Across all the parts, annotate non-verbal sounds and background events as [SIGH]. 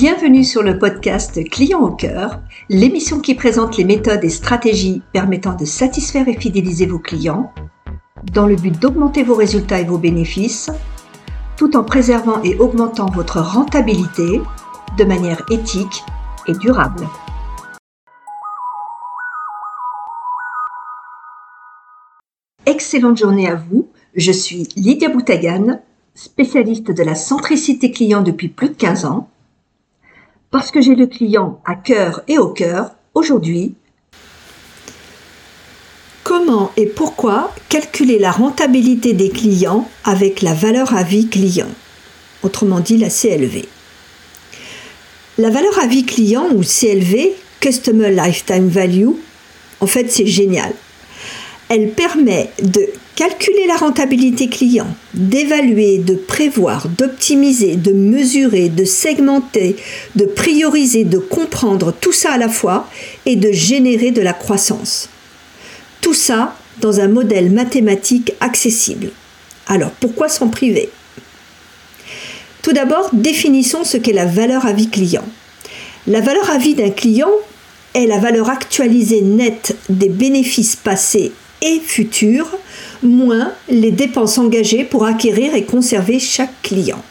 Bienvenue sur le podcast Client au cœur, l'émission qui présente les méthodes et stratégies permettant de satisfaire et fidéliser vos clients dans le but d'augmenter vos résultats et vos bénéfices tout en préservant et augmentant votre rentabilité de manière éthique et durable. Excellente journée à vous. Je suis Lydia Boutagan, spécialiste de la centricité client depuis plus de 15 ans parce que j'ai le client à cœur et au cœur, aujourd'hui, comment et pourquoi calculer la rentabilité des clients avec la valeur à vie client, autrement dit la CLV. La valeur à vie client ou CLV, Customer Lifetime Value, en fait c'est génial. Elle permet de calculer la rentabilité client, d'évaluer, de prévoir, d'optimiser, de mesurer, de segmenter, de prioriser, de comprendre tout ça à la fois et de générer de la croissance. Tout ça dans un modèle mathématique accessible. Alors pourquoi s'en priver? Tout d'abord, définissons ce qu'est la valeur à vie client. La valeur à vie d'un client est la valeur actualisée nette des bénéfices passés et futurs moins les dépenses engagées pour acquérir et conserver chaque client.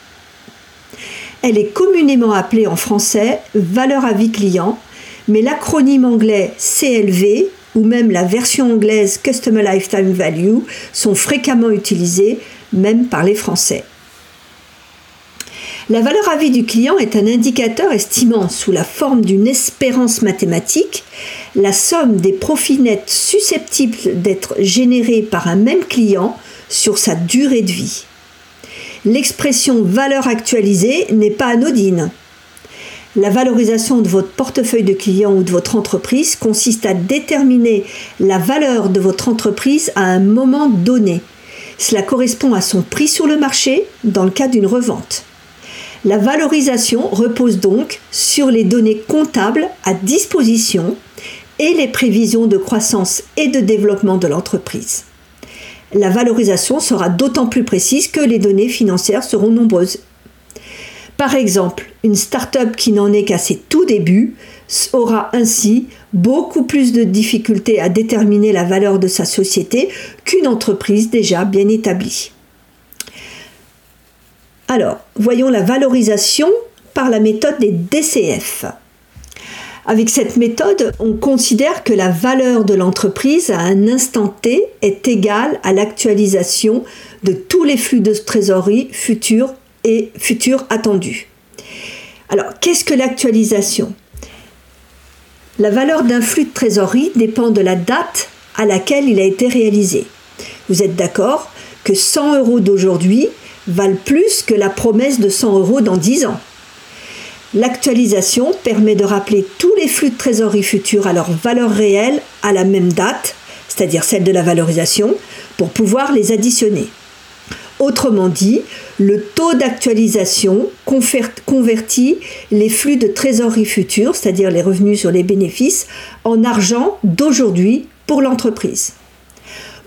Elle est communément appelée en français valeur à vie client, mais l'acronyme anglais CLV ou même la version anglaise Customer Lifetime Value sont fréquemment utilisés, même par les Français. La valeur à vie du client est un indicateur estimant sous la forme d'une espérance mathématique la somme des profits nets susceptibles d'être générés par un même client sur sa durée de vie. L'expression valeur actualisée n'est pas anodine. La valorisation de votre portefeuille de clients ou de votre entreprise consiste à déterminer la valeur de votre entreprise à un moment donné. Cela correspond à son prix sur le marché dans le cas d'une revente. La valorisation repose donc sur les données comptables à disposition et les prévisions de croissance et de développement de l'entreprise. La valorisation sera d'autant plus précise que les données financières seront nombreuses. Par exemple, une start-up qui n'en est qu'à ses tout débuts aura ainsi beaucoup plus de difficultés à déterminer la valeur de sa société qu'une entreprise déjà bien établie. Alors, voyons la valorisation par la méthode des DCF. Avec cette méthode, on considère que la valeur de l'entreprise à un instant T est égale à l'actualisation de tous les flux de trésorerie futurs et futurs attendus. Alors, qu'est-ce que l'actualisation? La valeur d'un flux de trésorerie dépend de la date à laquelle il a été réalisé. Vous êtes d'accord que 100 euros d'aujourd'hui valent plus que la promesse de 100 euros dans 10 ans? L'actualisation permet de rappeler tous les flux de trésorerie futurs à leur valeur réelle à la même date, c'est-à-dire celle de la valorisation, pour pouvoir les additionner. Autrement dit, le taux d'actualisation convertit les flux de trésorerie futurs, c'est-à-dire les revenus sur les bénéfices, en argent d'aujourd'hui pour l'entreprise.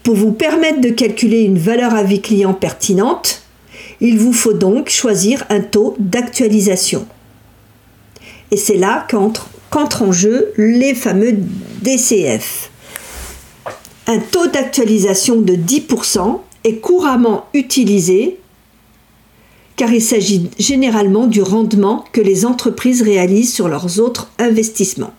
Pour vous permettre de calculer une valeur à vie client pertinente, il vous faut donc choisir un taux d'actualisation. Et c'est là qu'entrent en jeu les fameux DCF. Un taux d'actualisation de 10% est couramment utilisé car il s'agit généralement du rendement que les entreprises réalisent sur leurs autres investissements.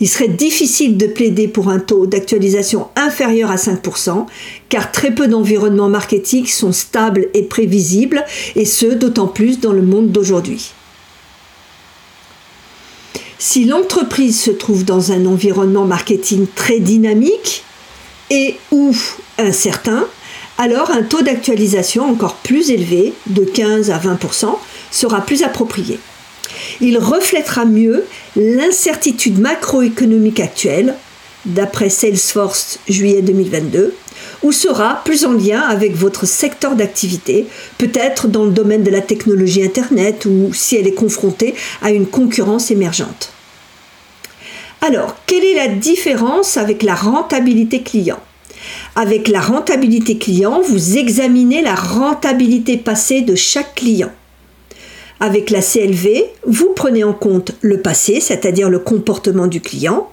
Il serait difficile de plaider pour un taux d'actualisation inférieur à 5%, car très peu d'environnements marketing sont stables et prévisibles, et ce d'autant plus dans le monde d'aujourd'hui. Si l'entreprise se trouve dans un environnement marketing très dynamique et ou incertain, alors un taux d'actualisation encore plus élevé, de 15 à 20%, sera plus approprié. Il reflètera mieux l'incertitude macroéconomique actuelle, d'après Salesforce juillet 2022, ou sera plus en lien avec votre secteur d'activité, peut-être dans le domaine de la technologie Internet ou si elle est confrontée à une concurrence émergente. Alors, quelle est la différence avec la rentabilité client? Avec la rentabilité client, vous examinez la rentabilité passée de chaque client. Avec la CLV, vous prenez en compte le passé, c'est-à-dire le comportement du client,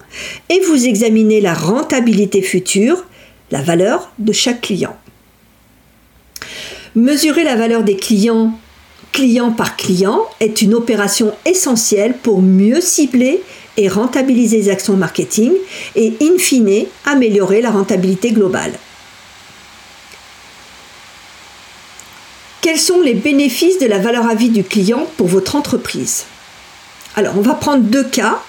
et vous examinez la rentabilité future, la valeur de chaque client. Mesurer la valeur des clients client par client est une opération essentielle pour mieux cibler et rentabiliser les actions marketing et in fine améliorer la rentabilité globale. Quels sont les bénéfices de la valeur à vie du client pour votre entreprise? Alors, on va prendre deux cas.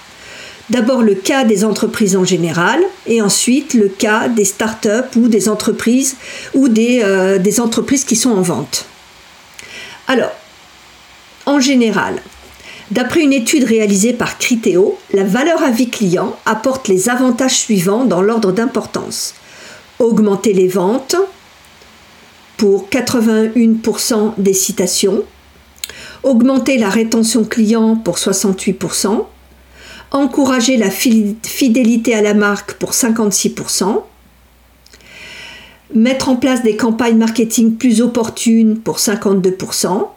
D'abord le cas des entreprises en général et ensuite le cas des startups ou des entreprises ou des, euh, des entreprises qui sont en vente. Alors, en général, d'après une étude réalisée par Criteo, la valeur à vie client apporte les avantages suivants dans l'ordre d'importance. Augmenter les ventes, pour 81% des citations, augmenter la rétention client pour 68%, encourager la fidélité à la marque pour 56%, mettre en place des campagnes marketing plus opportunes pour 52%,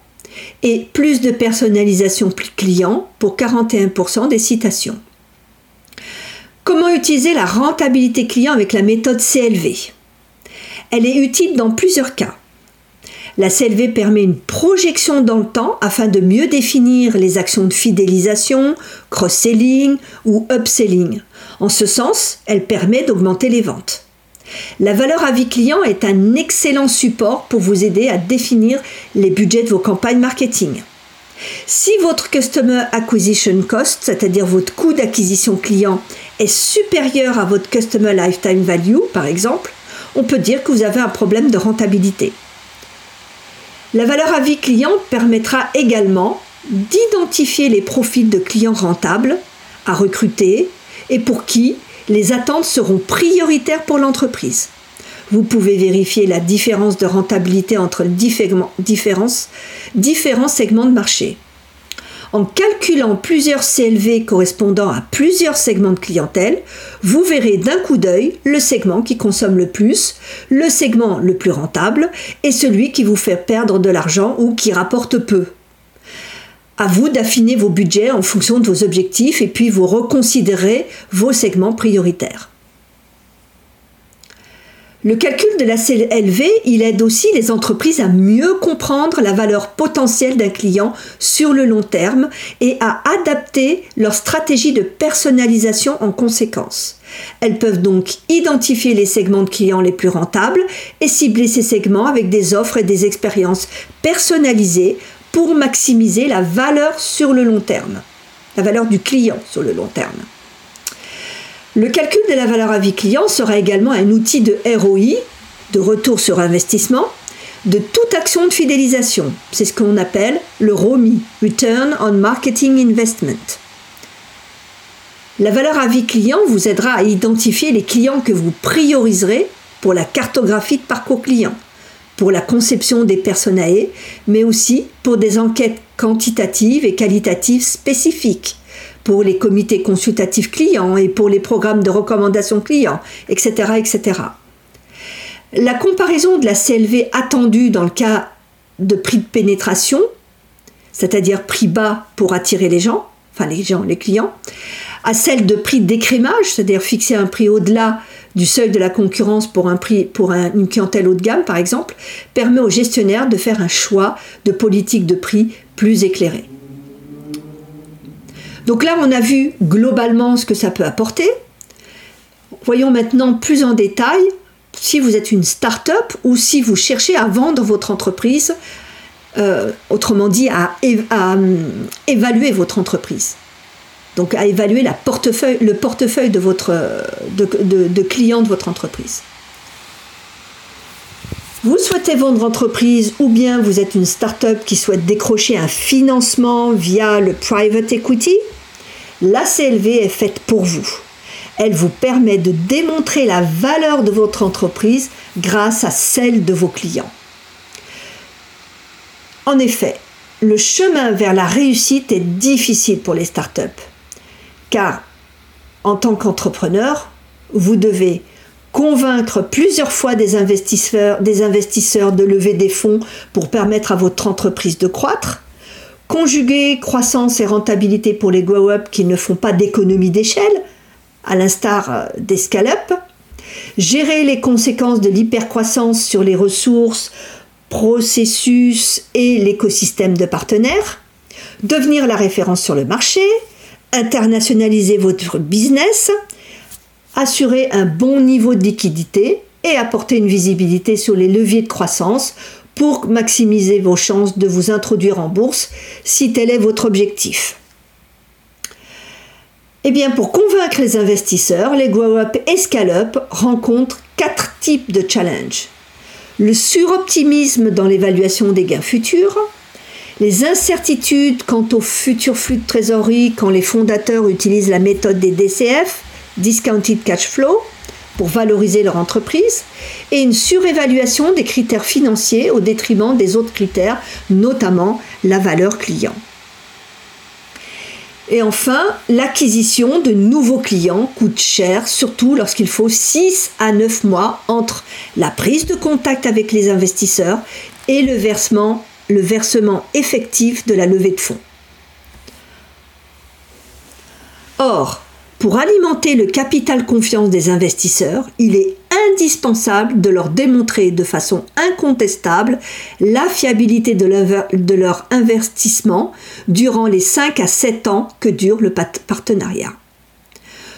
et plus de personnalisation client pour 41% des citations. Comment utiliser la rentabilité client avec la méthode CLV elle est utile dans plusieurs cas. La CLV permet une projection dans le temps afin de mieux définir les actions de fidélisation, cross-selling ou upselling. En ce sens, elle permet d'augmenter les ventes. La valeur à vie client est un excellent support pour vous aider à définir les budgets de vos campagnes marketing. Si votre Customer Acquisition Cost, c'est-à-dire votre coût d'acquisition client, est supérieur à votre Customer Lifetime Value, par exemple, on peut dire que vous avez un problème de rentabilité. La valeur à vie client permettra également d'identifier les profils de clients rentables à recruter et pour qui les attentes seront prioritaires pour l'entreprise. Vous pouvez vérifier la différence de rentabilité entre différents, différents segments de marché. En calculant plusieurs CLV correspondant à plusieurs segments de clientèle, vous verrez d'un coup d'œil le segment qui consomme le plus, le segment le plus rentable et celui qui vous fait perdre de l'argent ou qui rapporte peu. À vous d'affiner vos budgets en fonction de vos objectifs et puis vous reconsidérez vos segments prioritaires. Le calcul de la CLV, il aide aussi les entreprises à mieux comprendre la valeur potentielle d'un client sur le long terme et à adapter leur stratégie de personnalisation en conséquence. Elles peuvent donc identifier les segments de clients les plus rentables et cibler ces segments avec des offres et des expériences personnalisées pour maximiser la valeur sur le long terme, la valeur du client sur le long terme. Le calcul de la valeur à vie client sera également un outil de ROI, de retour sur investissement, de toute action de fidélisation. C'est ce qu'on appelle le ROMI, Return on Marketing Investment. La valeur à vie client vous aidera à identifier les clients que vous prioriserez pour la cartographie de parcours client, pour la conception des personae, mais aussi pour des enquêtes quantitatives et qualitatives spécifiques pour les comités consultatifs clients et pour les programmes de recommandation clients, etc., etc. La comparaison de la CLV attendue dans le cas de prix de pénétration, c'est-à-dire prix bas pour attirer les gens, enfin les gens, les clients, à celle de prix d'écrémage, c'est-à-dire fixer un prix au-delà du seuil de la concurrence pour, un prix, pour une clientèle haut de gamme, par exemple, permet aux gestionnaires de faire un choix de politique de prix plus éclairé. Donc là, on a vu globalement ce que ça peut apporter. Voyons maintenant plus en détail si vous êtes une start-up ou si vous cherchez à vendre votre entreprise, euh, autrement dit, à, euh, évaluer votre entreprise. Donc à évaluer le portefeuille de, de clients de votre entreprise. Vous souhaitez vendre entreprise ou bien vous êtes une start-up qui souhaite décrocher un financement via le private equity, la CLV est faite pour vous. Elle vous permet de démontrer la valeur de votre entreprise grâce à celle de vos clients. En effet, le chemin vers la réussite est difficile pour les startups, car en tant qu'entrepreneur, vous devez convaincre plusieurs fois des investisseurs, des investisseurs de lever des fonds pour permettre à votre entreprise de croître, conjuguer croissance et rentabilité pour les grow-up qui ne font pas d'économie d'échelle, à l'instar euh, des scale-up, gérer les conséquences de l'hypercroissance sur les ressources, processus et l'écosystème de partenaires, devenir la référence sur le marché, internationaliser votre business, assurer un bon niveau de liquidité et apporter une visibilité sur les leviers de croissance pour maximiser vos chances de vous introduire en bourse si tel est votre objectif. Eh bien, pour convaincre les investisseurs, les grow-up et scale-up rencontrent quatre types de challenges. Le suroptimisme dans l'évaluation des gains futurs, les incertitudes quant au futur flux de trésorerie quand les fondateurs utilisent la méthode des DCF, Discounted Cash Flow, pour valoriser leur entreprise, et une surévaluation des critères financiers au détriment des autres critères, notamment la valeur client. Et enfin, l'acquisition de nouveaux clients coûte cher, surtout lorsqu'il faut 6 à 9 mois entre la prise de contact avec les investisseurs et le versement, le versement effectif de la levée de fonds. Or, pour alimenter le capital confiance des investisseurs, il est indispensable de leur démontrer de façon incontestable la fiabilité de leur, investissement durant les 5 à 7 ans que dure le partenariat.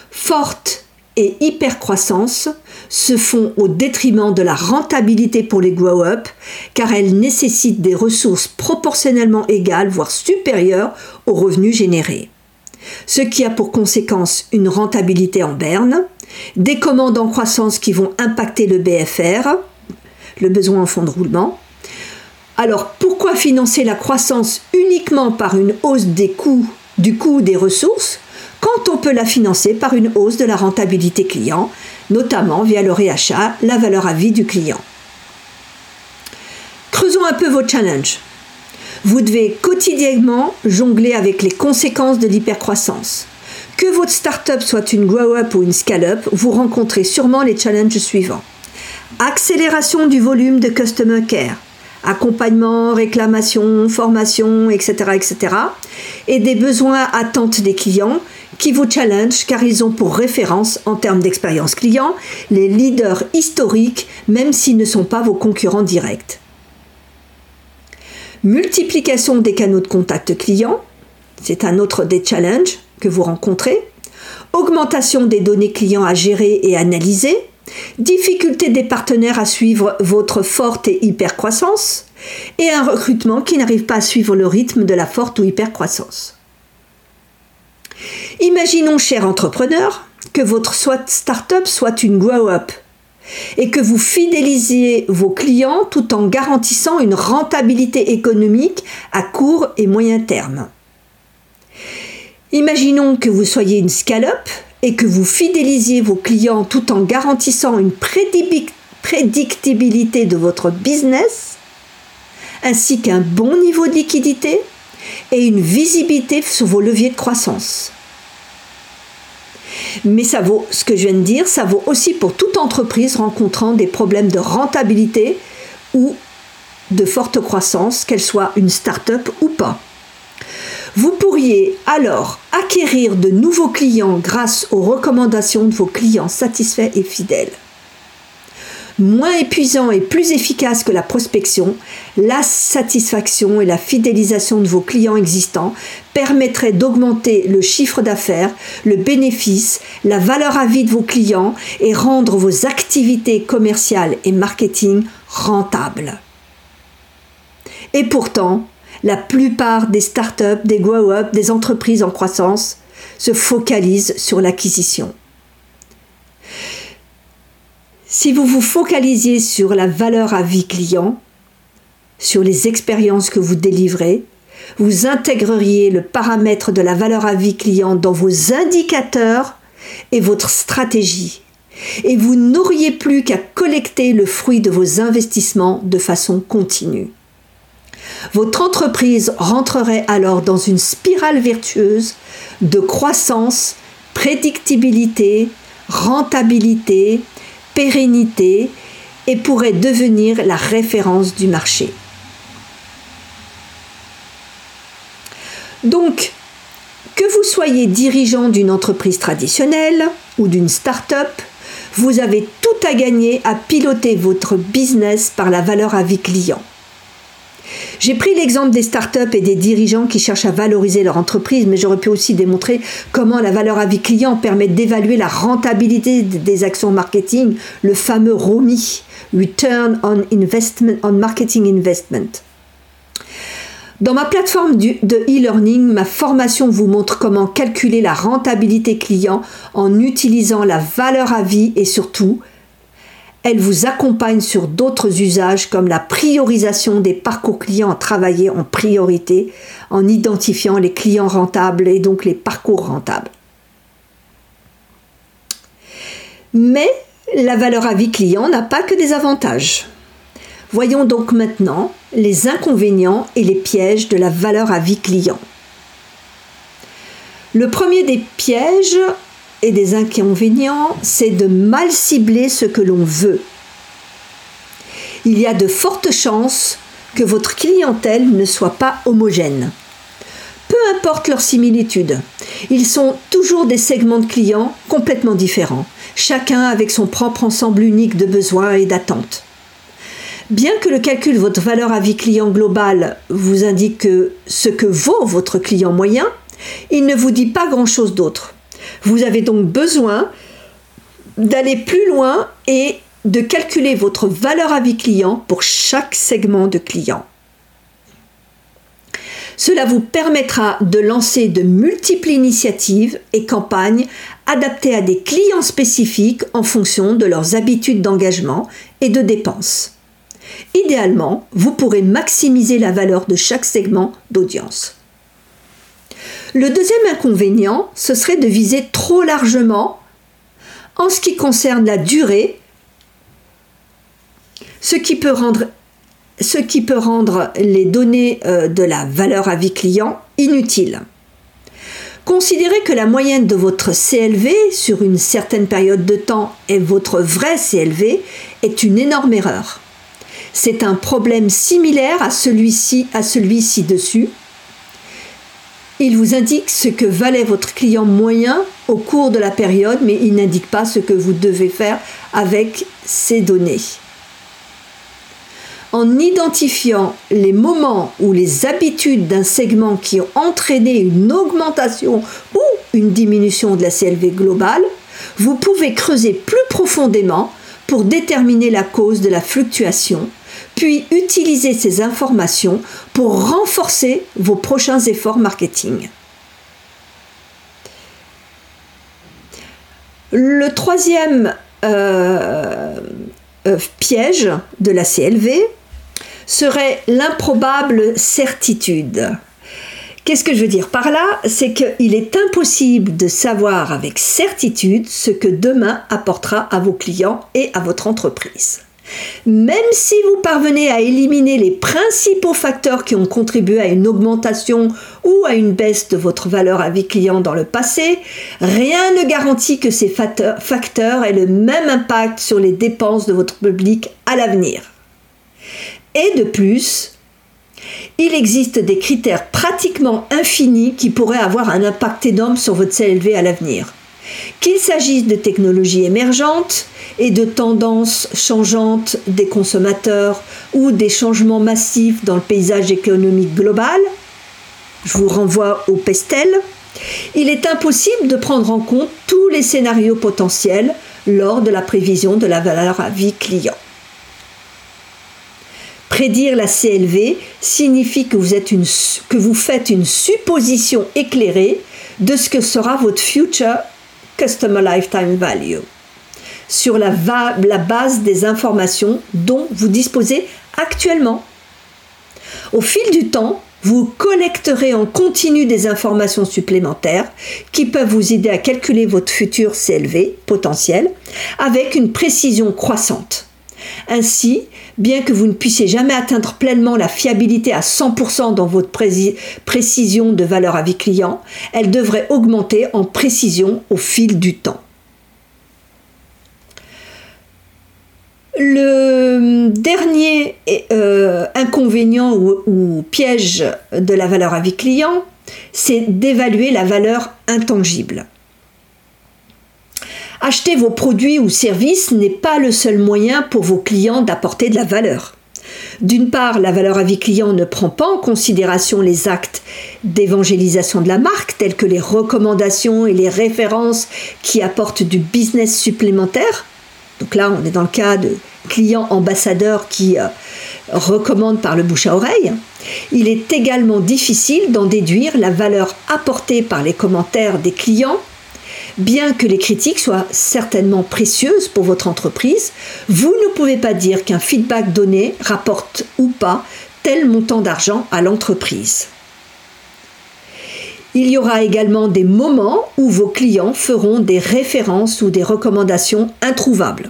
Forte et hypercroissance se font au détriment de la rentabilité pour les grow-up car elles nécessitent des ressources proportionnellement égales voire supérieures aux revenus générés ce qui a pour conséquence une rentabilité en berne, des commandes en croissance qui vont impacter le BFR, le besoin en fonds de roulement. Alors pourquoi financer la croissance uniquement par une hausse des coûts, du coût des ressources, quand on peut la financer par une hausse de la rentabilité client, notamment via le réachat, la valeur à vie du client? Creusons un peu vos challenges. Vous devez quotidiennement jongler avec les conséquences de l'hypercroissance. Que votre startup soit une grow-up ou une scale-up, vous rencontrez sûrement les challenges suivants. Accélération du volume de customer care, accompagnement, réclamation, formation, etc., etc. Et des besoins attentes des clients qui vous challenge car ils ont pour référence en termes d'expérience client les leaders historiques même s'ils ne sont pas vos concurrents directs multiplication des canaux de contact client, c'est un autre des challenges que vous rencontrez, augmentation des données clients à gérer et analyser, difficulté des partenaires à suivre votre forte et hyper croissance, et un recrutement qui n'arrive pas à suivre le rythme de la forte ou hyper croissance. Imaginons, cher entrepreneur, que votre start-up soit une grow-up et que vous fidélisiez vos clients tout en garantissant une rentabilité économique à court et moyen terme. Imaginons que vous soyez une scale-up et que vous fidélisiez vos clients tout en garantissant une prédictibilité de votre business, ainsi qu'un bon niveau de liquidité et une visibilité sur vos leviers de croissance. Mais ça vaut, ce que je viens de dire, ça vaut aussi pour toute entreprise rencontrant des problèmes de rentabilité ou de forte croissance, qu'elle soit une start-up ou pas. Vous pourriez alors acquérir de nouveaux clients grâce aux recommandations de vos clients satisfaits et fidèles moins épuisant et plus efficace que la prospection, la satisfaction et la fidélisation de vos clients existants permettraient d'augmenter le chiffre d'affaires, le bénéfice, la valeur à vie de vos clients et rendre vos activités commerciales et marketing rentables. Et pourtant, la plupart des startups, des grow-up, des entreprises en croissance se focalisent sur l'acquisition. Si vous vous focalisiez sur la valeur à vie client, sur les expériences que vous délivrez, vous intégreriez le paramètre de la valeur à vie client dans vos indicateurs et votre stratégie. Et vous n'auriez plus qu'à collecter le fruit de vos investissements de façon continue. Votre entreprise rentrerait alors dans une spirale vertueuse de croissance, prédictibilité, rentabilité, pérennité et pourrait devenir la référence du marché. Donc, que vous soyez dirigeant d'une entreprise traditionnelle ou d'une start-up, vous avez tout à gagner à piloter votre business par la valeur à vie client. J'ai pris l'exemple des startups et des dirigeants qui cherchent à valoriser leur entreprise, mais j'aurais pu aussi démontrer comment la valeur à vie client permet d'évaluer la rentabilité des actions marketing, le fameux ROMI, Return on Investment on Marketing Investment. Dans ma plateforme de e-learning, ma formation vous montre comment calculer la rentabilité client en utilisant la valeur à vie et surtout elle vous accompagne sur d'autres usages comme la priorisation des parcours clients à travailler en priorité en identifiant les clients rentables et donc les parcours rentables. Mais la valeur à vie client n'a pas que des avantages. Voyons donc maintenant les inconvénients et les pièges de la valeur à vie client. Le premier des pièges des inconvénients, c'est de mal cibler ce que l'on veut. Il y a de fortes chances que votre clientèle ne soit pas homogène. Peu importe leur similitude, ils sont toujours des segments de clients complètement différents, chacun avec son propre ensemble unique de besoins et d'attentes. Bien que le calcul de votre valeur à vie client globale vous indique ce que vaut votre client moyen, il ne vous dit pas grand-chose d'autre. Vous avez donc besoin d'aller plus loin et de calculer votre valeur à vie client pour chaque segment de client. Cela vous permettra de lancer de multiples initiatives et campagnes adaptées à des clients spécifiques en fonction de leurs habitudes d'engagement et de dépenses. Idéalement, vous pourrez maximiser la valeur de chaque segment d'audience. Le deuxième inconvénient, ce serait de viser trop largement en ce qui concerne la durée, ce qui peut rendre, les données euh, de la valeur à vie client inutiles. Considérez que la moyenne de votre CLV sur une certaine période de temps est votre vrai CLV est une énorme erreur. C'est un problème similaire à celui-ci à celui ci-dessus il vous indique ce que valait votre client moyen au cours de la période, mais il n'indique pas ce que vous devez faire avec ces données. En identifiant les moments ou les habitudes d'un segment qui ont entraîné une augmentation ou une diminution de la CLV globale, vous pouvez creuser plus profondément pour déterminer la cause de la fluctuation puis utilisez ces informations pour renforcer vos prochains efforts marketing. Le troisième euh, euh, piège de la CLV serait l'improbable certitude. Qu'est-ce que je veux dire par là? C'est qu'il est impossible de savoir avec certitude ce que demain apportera à vos clients et à votre entreprise. Même si vous parvenez à éliminer les principaux facteurs qui ont contribué à une augmentation ou à une baisse de votre valeur à vie client dans le passé, rien ne garantit que ces facteurs aient le même impact sur les dépenses de votre public à l'avenir. Et de plus, il existe des critères pratiquement infinis qui pourraient avoir un impact énorme sur votre CLV à l'avenir. Qu'il s'agisse de technologies émergentes et de tendances changeantes des consommateurs ou des changements massifs dans le paysage économique global, je vous renvoie au pestel, il est impossible de prendre en compte tous les scénarios potentiels lors de la prévision de la valeur à vie client. Prédire la CLV signifie que vous, faites une supposition éclairée de ce que sera votre future Customer Lifetime Value sur la, base des informations dont vous disposez actuellement. Au fil du temps, vous collecterez en continu des informations supplémentaires qui peuvent vous aider à calculer votre futur CLV potentiel avec une précision croissante. Ainsi, bien que vous ne puissiez jamais atteindre pleinement la fiabilité à 100% dans votre précision de valeur à vie client, elle devrait augmenter en précision au fil du temps. Le dernier euh, inconvénient ou, piège de la valeur à vie client, c'est d'évaluer la valeur intangible. Acheter vos produits ou services n'est pas le seul moyen pour vos clients d'apporter de la valeur. D'une part, la valeur à vie client ne prend pas en considération les actes d'évangélisation de la marque, tels que les recommandations et les références qui apportent du business supplémentaire. Donc là, on est dans le cas de clients ambassadeurs qui euh, recommandent par le bouche à oreille. Il est également difficile d'en déduire la valeur apportée par les commentaires des clients Bien que les critiques soient certainement précieuses pour votre entreprise, vous ne pouvez pas dire qu'un feedback donné rapporte ou pas tel montant d'argent à l'entreprise. Il y aura également des moments où vos clients feront des références ou des recommandations introuvables.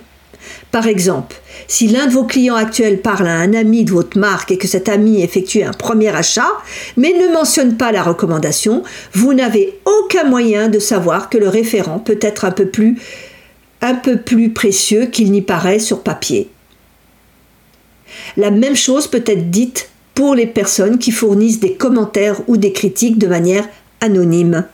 Par exemple, si l'un de vos clients actuels parle à un ami de votre marque et que cet ami effectue un premier achat, mais ne mentionne pas la recommandation, vous n'avez aucun moyen de savoir que le référent peut être un peu plus, précieux qu'il n'y paraît sur papier. La même chose peut être dite pour les personnes qui fournissent des commentaires ou des critiques de manière anonyme.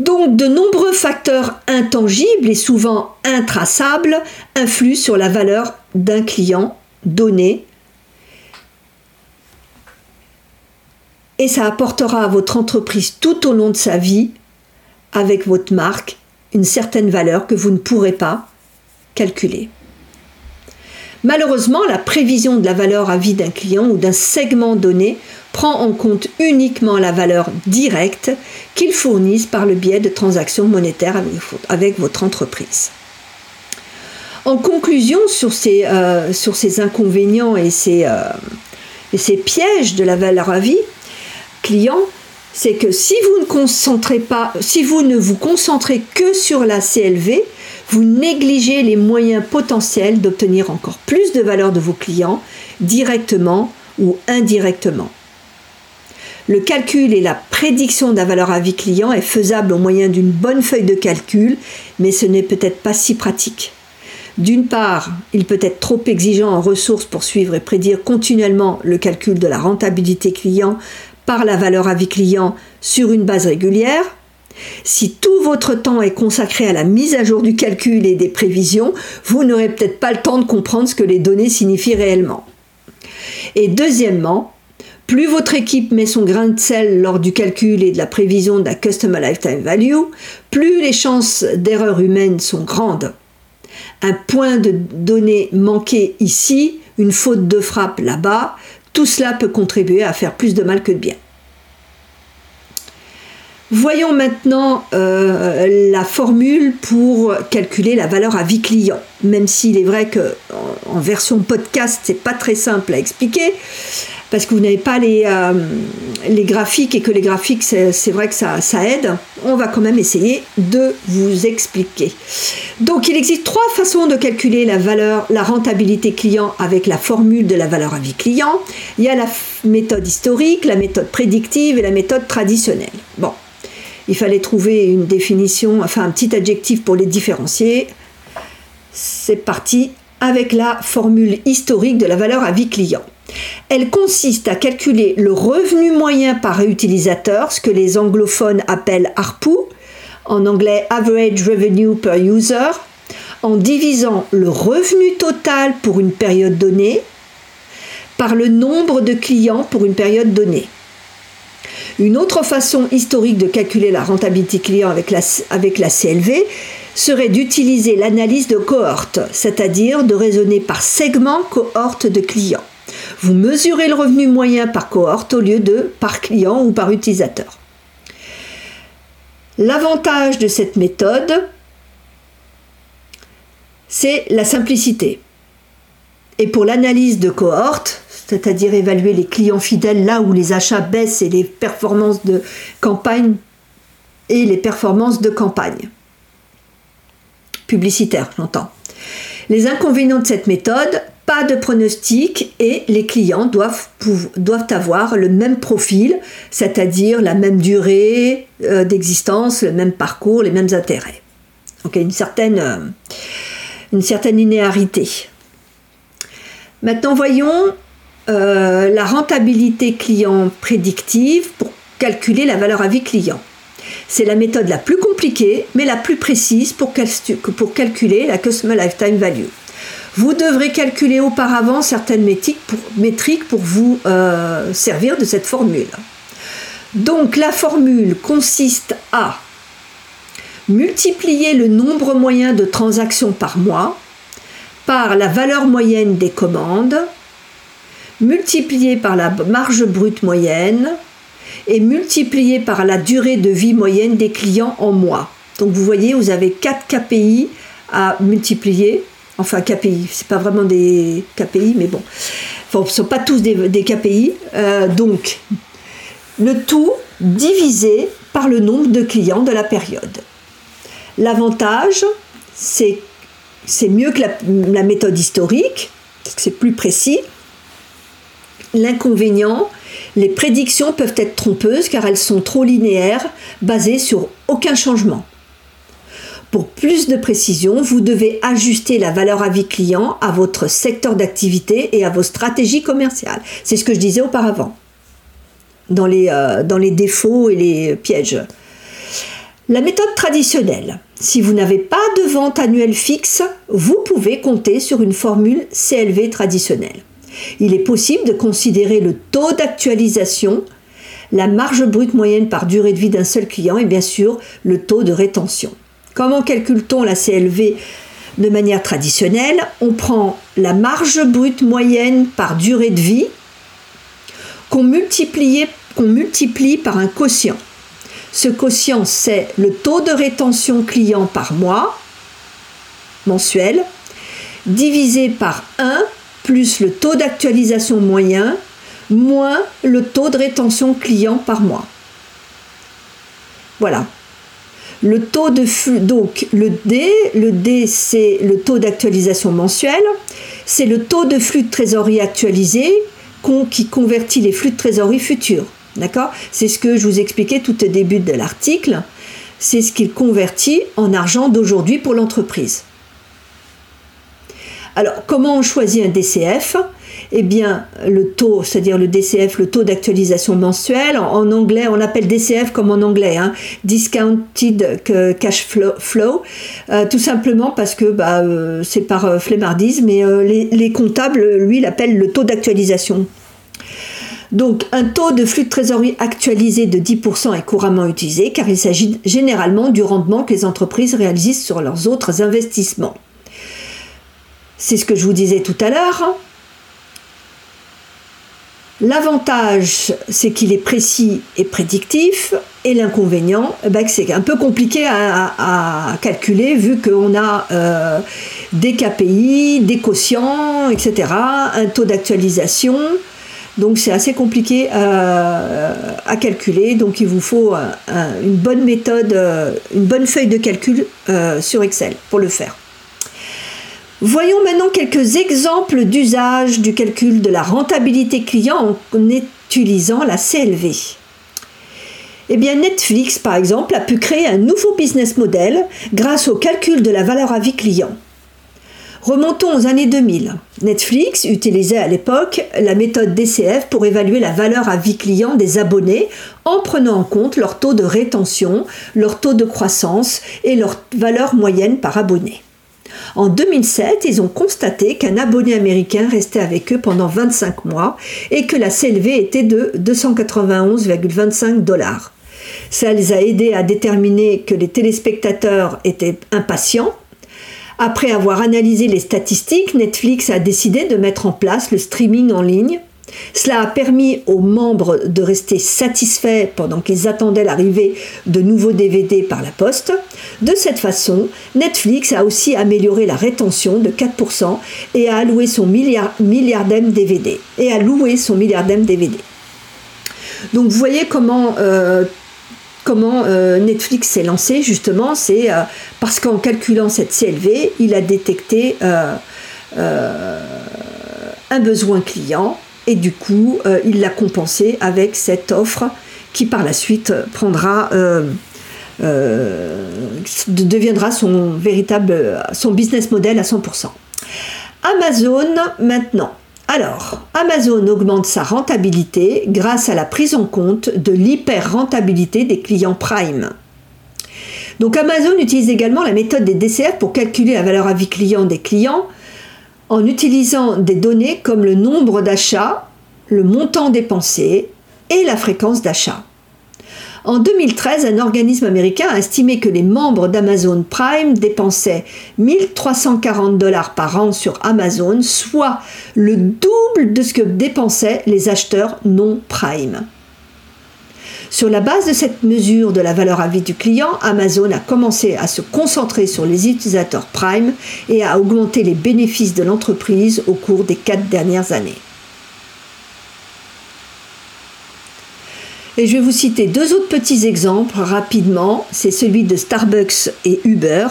Donc de nombreux facteurs intangibles et souvent intraçables influent sur la valeur d'un client donné et ça apportera à votre entreprise tout au long de sa vie, avec votre marque, une certaine valeur que vous ne pourrez pas calculer. Malheureusement, la prévision de la valeur à vie d'un client ou d'un segment donné prend en compte uniquement la valeur directe qu'ils fournissent par le biais de transactions monétaires avec, votre entreprise. En conclusion sur ces, euh, inconvénients et ces, euh, et ces pièges de la valeur à vie client, c'est que si vous ne vous concentrez que sur la CLV, vous négligez les moyens potentiels d'obtenir encore plus de valeur de vos clients, directement ou indirectement. Le calcul et la prédiction de la valeur à vie client est faisable au moyen d'une bonne feuille de calcul, mais ce n'est peut-être pas si pratique. D'une part, il peut être trop exigeant en ressources pour suivre et prédire continuellement le calcul de la rentabilité client par la valeur à vie client sur une base régulière. Si tout votre temps est consacré à la mise à jour du calcul et des prévisions, vous n'aurez peut-être pas le temps de comprendre ce que les données signifient réellement. Et deuxièmement, plus votre équipe met son grain de sel lors du calcul et de la prévision la Customer Lifetime Value, plus les chances d'erreur humaine sont grandes. Un point de données manqué ici, une faute de frappe là-bas, tout cela peut contribuer à faire plus de mal que de bien. Voyons maintenant euh, la formule pour calculer la valeur à vie client. Même s'il est vrai que en, version podcast, c'est pas très simple à expliquer parce que vous n'avez pas les, euh, graphiques et que les graphiques, c'est vrai que ça, ça, aide. On va quand même essayer de vous expliquer. Donc, il existe trois façons de calculer la valeur, la rentabilité client avec la formule de la valeur à vie client. Il y a la méthode historique, la méthode prédictive et la méthode traditionnelle. Bon, il fallait trouver une définition, enfin un petit adjectif pour les différencier. C'est parti avec la formule historique de la valeur à vie client. Elle consiste à calculer le revenu moyen par utilisateur, ce que les anglophones appellent ARPU, en anglais Average Revenue per User, en divisant le revenu total pour une période donnée par le nombre de clients pour une période donnée. Une autre façon historique de calculer la rentabilité client avec la, avec CLV serait d'utiliser l'analyse de cohorte, c'est-à-dire de raisonner par segment cohorte de clients. Vous mesurez le revenu moyen par cohorte au lieu de par client ou par utilisateur. L'avantage de cette méthode, c'est la simplicité. Et pour l'analyse de cohorte, c'est-à-dire évaluer les clients fidèles là où les achats baissent et les performances de campagne et les performances de campagne. Publicitaire, j'entends. Les inconvénients de cette méthode, pas de pronostic et les clients doivent, doivent avoir le même profil, c'est-à-dire la même durée euh, d'existence, le même parcours, les mêmes intérêts. Donc certaine, euh, une certaine linéarité. Maintenant voyons la rentabilité client prédictive pour calculer la valeur à vie client. C'est la méthode la plus compliquée, mais la plus précise pour, calculer la Customer Lifetime Value. Vous devrez calculer auparavant certaines métriques pour, vous euh, servir de cette formule. Donc la formule consiste à multiplier le nombre moyen de transactions par mois par la valeur moyenne des commandes, multiplié par la marge brute moyenne, et multiplié par la durée de vie moyenne des clients en mois. Donc vous voyez, vous avez 4 KPI à multiplier. Enfin, KPI, c'est pas vraiment des KPI, mais bon. ce ne sont pas tous des, KPI. Euh, donc, le tout divisé par le nombre de clients de la période. L'avantage, c'est mieux que la, la méthode historique, c'est plus précis. L'inconvénient, les prédictions peuvent être trompeuses car elles sont trop linéaires, basées sur aucun changement. Pour plus de précision, vous devez ajuster la valeur à vie client à votre secteur d'activité et à vos stratégies commerciales. C'est ce que je disais auparavant, dans les, euh, défauts et les pièges. La méthode traditionnelle. Si vous n'avez pas de vente annuelle fixe, vous pouvez compter sur une formule CLV traditionnelle. Il est possible de considérer le taux d'actualisation, la marge brute moyenne par durée de vie d'un seul client et bien sûr le taux de rétention. Comment calcule-t-on la CLV de manière traditionnelle? On prend la marge brute moyenne par durée de vie qu'on multiplie, par un quotient. Ce quotient, c'est le taux de rétention client par mois mensuel divisé par 1 plus le taux d'actualisation moyen, moins le taux de rétention client par mois. Voilà. Le taux de flux, donc le D, le D c'est le taux d'actualisation mensuel, c'est le taux de flux de trésorerie actualisé qui convertit les flux de trésorerie futurs. D'accord? C'est ce que je vous expliquais tout au début de l'article. C'est ce qu'il convertit en argent d'aujourd'hui pour l'entreprise. Alors, comment on choisit un DCF Eh bien, le taux, c'est-à-dire le DCF, le taux d'actualisation mensuel, en, anglais, on l'appelle DCF comme en anglais, hein, Discounted Cash Flow, euh, tout simplement parce que bah, euh, c'est par euh, flemmardise, mais les, comptables, lui, l'appellent le taux d'actualisation. Donc un taux de flux de trésorerie actualisé de 10% est couramment utilisé car il s'agit généralement du rendement que les entreprises réalisent sur leurs autres investissements. C'est ce que je vous disais tout à l'heure. L'avantage, c'est qu'il est précis et prédictif, et l'inconvénient, eh ben, c'est un peu compliqué à, calculer vu qu'on a euh, des KPI, des quotients, etc., un taux d'actualisation. Donc c'est assez compliqué euh, à, calculer. Donc il vous faut une bonne méthode, euh, une bonne feuille de calcul sur Excel pour le faire. Voyons maintenant quelques exemples d'usage du calcul de la rentabilité client en utilisant la CLV. Eh bien, Netflix, par exemple, a pu créer un nouveau business model grâce au calcul de la valeur à vie client. Remontons aux années 2000. Netflix utilisait à l'époque la méthode DCF pour évaluer la valeur à vie client des abonnés en prenant en compte leur taux de rétention, leur taux de croissance et leur valeur moyenne par abonné. En 2007, ils ont constaté qu'un abonné américain restait avec eux pendant 25 mois et que la CLV était de 291,25 dollars. Ça les a aidés à déterminer que les téléspectateurs étaient impatients. Après avoir analysé les statistiques, Netflix a décidé de mettre en place le streaming en ligne cela a permis aux membres de rester satisfaits pendant qu'ils attendaient l'arrivée de nouveaux DVD par la poste. De cette façon, Netflix a aussi amélioré la rétention de 4% et a alloué son milliard, milliardème DVD. Et a son DVD. Donc vous voyez comment, euh, comment euh, Netflix s'est lancé justement, c'est euh, parce qu'en calculant cette CLV, il a détecté un besoin client et du coup euh, il l'a compensé avec cette offre qui par la suite prendra euh, euh, deviendra son véritable son business model à 100%. Amazon maintenant. Alors, Amazon augmente sa rentabilité grâce à la prise en compte de l'hyper-rentabilité des clients Prime. Donc Amazon utilise également la méthode des DCF pour calculer la valeur à vie client des clients en utilisant des données comme le nombre d'achats, le montant dépensé et la fréquence d'achat. En 2013, un organisme américain a estimé que les membres d'Amazon Prime dépensaient 1340 dollars par an sur Amazon, soit le double de ce que dépensaient les acheteurs non Prime. Sur la base de cette mesure de la valeur à vie du client, Amazon a commencé à se concentrer sur les utilisateurs Prime et à augmenter les bénéfices de l'entreprise au cours des quatre dernières années. Et je vais vous citer deux autres petits exemples rapidement. C'est celui de Starbucks et Uber.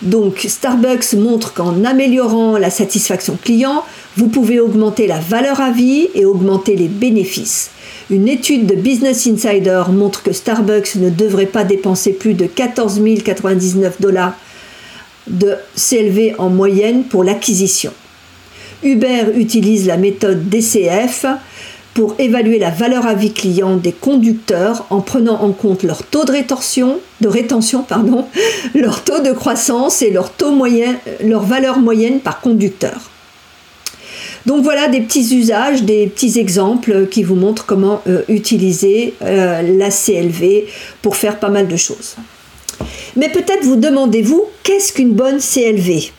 Donc Starbucks montre qu'en améliorant la satisfaction client, vous pouvez augmenter la valeur à vie et augmenter les bénéfices. Une étude de Business Insider montre que Starbucks ne devrait pas dépenser plus de 14 099 dollars de CLV en moyenne pour l'acquisition. Uber utilise la méthode DCF pour évaluer la valeur à vie client des conducteurs en prenant en compte leur taux de rétention, de rétention [LAUGHS] leur taux de croissance et leur valeur moyenne par conducteur. Donc voilà des petits usages, des petits exemples qui vous montrent comment euh, utiliser euh, la CLV pour faire pas mal de choses. Mais peut-être vous demandez-vous qu'est-ce qu'une bonne CLV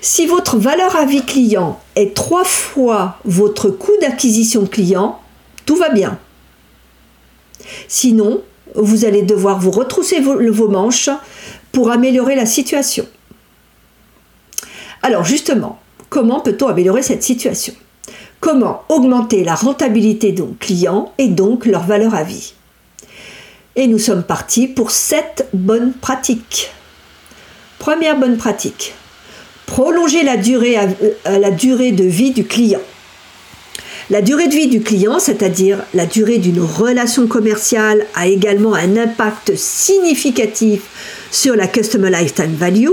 Si votre valeur à vie client est trois fois votre coût d'acquisition client, tout va bien. Sinon, vous allez devoir vous retrousser vos manches pour améliorer la situation. Alors justement, Comment peut-on améliorer cette situation? Comment augmenter la rentabilité de clients et donc leur valeur à vie? Et nous sommes partis pour sept bonnes pratiques. Première bonne pratique, prolonger euh, la durée de vie du client. La durée de vie du client, c'est-à-dire la durée d'une relation commerciale, a également un impact significatif sur la Customer Lifetime Value,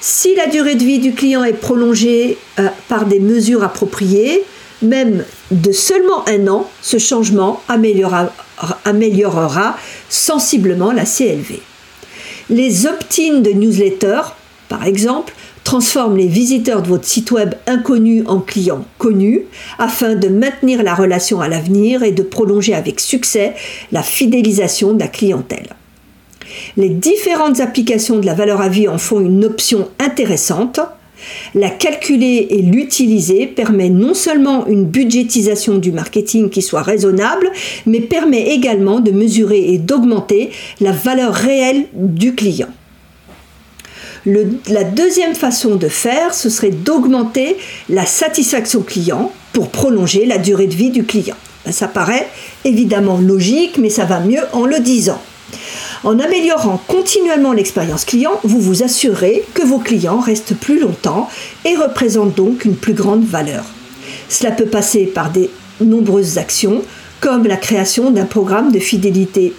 si la durée de vie du client est prolongée euh, par des mesures appropriées, même de seulement un an, ce changement améliorera, sensiblement la CLV. Les opt-in de newsletter, par exemple, transforment les visiteurs de votre site web inconnu en clients connus afin de maintenir la relation à l'avenir et de prolonger avec succès la fidélisation de la clientèle. Les différentes applications de la valeur à vie en font une option intéressante. La calculer et l'utiliser permet non seulement une budgétisation du marketing qui soit raisonnable, mais permet également de mesurer et d'augmenter la valeur réelle du client. la deuxième façon de faire, ce serait d'augmenter la satisfaction client pour prolonger la durée de vie du client. Ben, ça paraît évidemment logique, mais ça va mieux en le disant. En améliorant continuellement l'expérience client, vous vous assurez que vos clients restent plus longtemps et représentent donc une plus grande valeur. Cela peut passer par des nombreuses actions comme la création d'un programme de fidélité,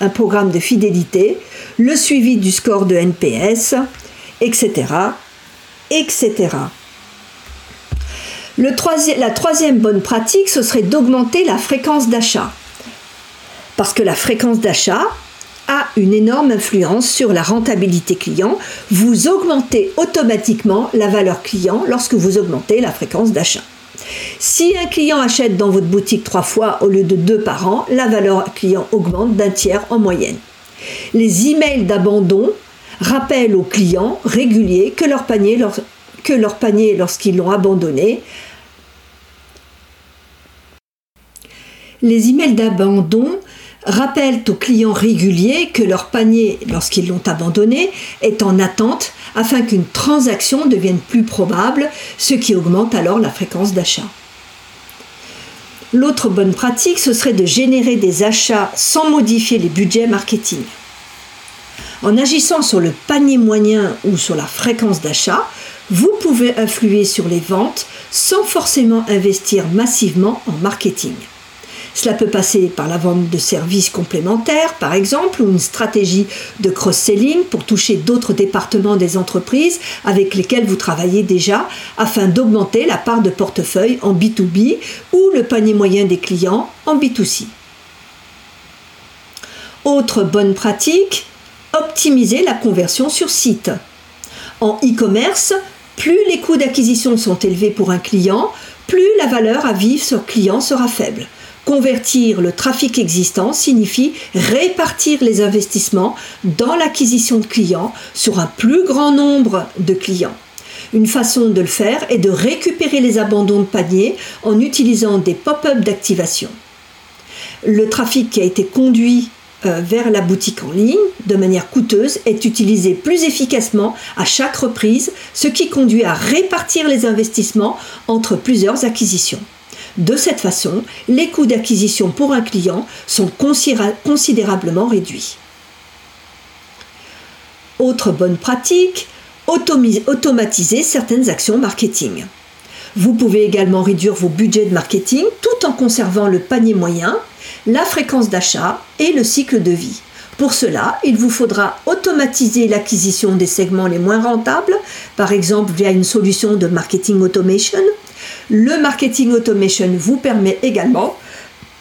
un programme de fidélité, le suivi du score de NPS, etc., etc. la troisième bonne pratique, ce serait d'augmenter la fréquence d'achat. Parce que la fréquence d'achat, a une énorme influence sur la rentabilité client. Vous augmentez automatiquement la valeur client lorsque vous augmentez la fréquence d'achat. Si un client achète dans votre boutique trois fois au lieu de deux par an, la valeur client augmente d'un tiers en moyenne. Les emails d'abandon rappellent aux clients réguliers que leur panier, lorsqu'ils l'ont abandonné les emails d'abandon rappellent aux clients réguliers que leur panier, lorsqu'ils l'ont abandonné, est en attente afin qu'une transaction devienne plus probable, ce qui augmente alors la fréquence d'achat. L'autre bonne pratique, ce serait de générer des achats sans modifier les budgets marketing. En agissant sur le panier moyen ou sur la fréquence d'achat, vous pouvez influer sur les ventes sans forcément investir massivement en marketing. Cela peut passer par la vente de services complémentaires, par exemple, ou une stratégie de cross-selling pour toucher d'autres départements des entreprises avec lesquels vous travaillez déjà, afin d'augmenter la part de portefeuille en B2B ou le panier moyen des clients en B2C. Autre bonne pratique, optimiser la conversion sur site. En e-commerce, plus les coûts d'acquisition sont élevés pour un client, plus la valeur à vivre sur client sera faible. Convertir le trafic existant signifie répartir les investissements dans l'acquisition de clients sur un plus grand nombre de clients. Une façon de le faire est de récupérer les abandons de panier en utilisant des pop-up d'activation. Le trafic qui a été conduit euh, vers la boutique en ligne de manière coûteuse est utilisé plus efficacement à chaque reprise, ce qui conduit à répartir les investissements entre plusieurs acquisitions. De cette façon, les coûts d'acquisition pour un client sont considérablement réduits. Autre bonne pratique, automatiser certaines actions marketing. Vous pouvez également réduire vos budgets de marketing tout en conservant le panier moyen, la fréquence d'achat et le cycle de vie. Pour cela, il vous faudra automatiser l'acquisition des segments les moins rentables, par exemple via une solution de marketing automation. Le marketing automation vous permet également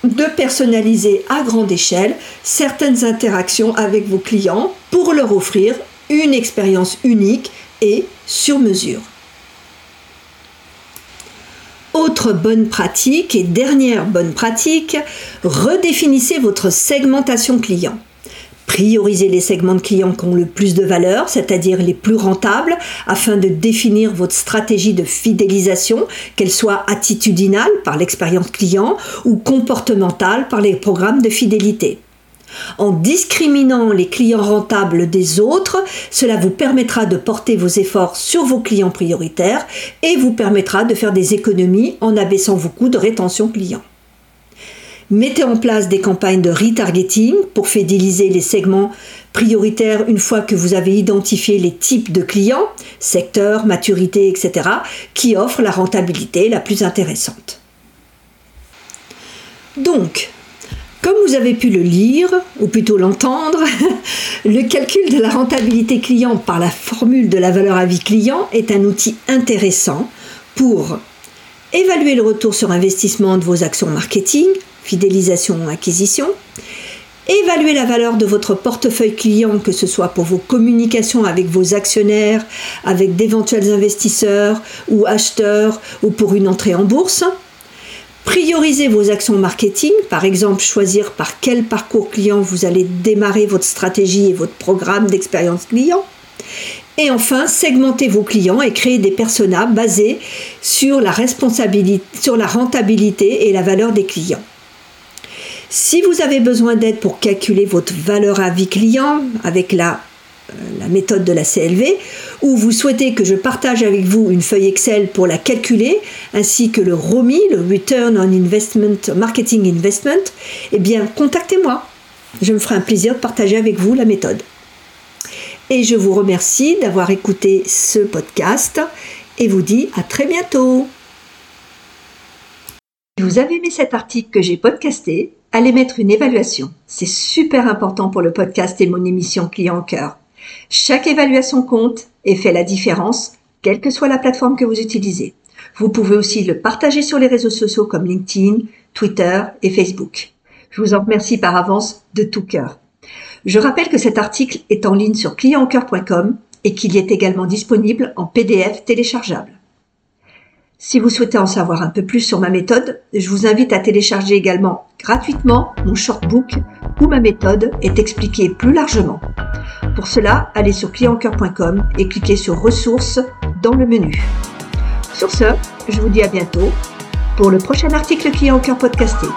de personnaliser à grande échelle certaines interactions avec vos clients pour leur offrir une expérience unique et sur mesure. Autre bonne pratique et dernière bonne pratique, redéfinissez votre segmentation client. Priorisez les segments de clients qui ont le plus de valeur, c'est-à-dire les plus rentables, afin de définir votre stratégie de fidélisation, qu'elle soit attitudinale par l'expérience client ou comportementale par les programmes de fidélité. En discriminant les clients rentables des autres, cela vous permettra de porter vos efforts sur vos clients prioritaires et vous permettra de faire des économies en abaissant vos coûts de rétention client. Mettez en place des campagnes de retargeting pour fidéliser les segments prioritaires une fois que vous avez identifié les types de clients, secteurs, maturité, etc., qui offrent la rentabilité la plus intéressante. Donc, comme vous avez pu le lire, ou plutôt l'entendre, [LAUGHS] le calcul de la rentabilité client par la formule de la valeur à vie client est un outil intéressant pour évaluer le retour sur investissement de vos actions marketing, fidélisation ou acquisition, évaluer la valeur de votre portefeuille client, que ce soit pour vos communications avec vos actionnaires, avec d'éventuels investisseurs ou acheteurs, ou pour une entrée en bourse, Priorisez vos actions marketing, par exemple choisir par quel parcours client vous allez démarrer votre stratégie et votre programme d'expérience client. Et enfin, segmentez vos clients et créez des personas basés sur la rentabilité et la valeur des clients. Si vous avez besoin d'aide pour calculer votre valeur à vie client avec la euh, méthode de la CLV, ou vous souhaitez que je partage avec vous une feuille Excel pour la calculer, ainsi que le ROMI, le Return on Investment, Marketing Investment, eh bien, contactez-moi. Je me ferai un plaisir de partager avec vous la méthode. Et je vous remercie d'avoir écouté ce podcast et vous dis à très bientôt. Si vous avez aimé cet article que j'ai podcasté, allez mettre une évaluation. C'est super important pour le podcast et mon émission Client au cœur. Chaque évaluation compte et fait la différence, quelle que soit la plateforme que vous utilisez. Vous pouvez aussi le partager sur les réseaux sociaux comme LinkedIn, Twitter et Facebook. Je vous en remercie par avance de tout cœur. Je rappelle que cet article est en ligne sur clientencoeur.com et qu'il y est également disponible en PDF téléchargeable. Si vous souhaitez en savoir un peu plus sur ma méthode, je vous invite à télécharger également gratuitement mon shortbook où ma méthode est expliquée plus largement. Pour cela, allez sur clientcoeur.com et cliquez sur ressources dans le menu. Sur ce, je vous dis à bientôt pour le prochain article Client cœur podcasté.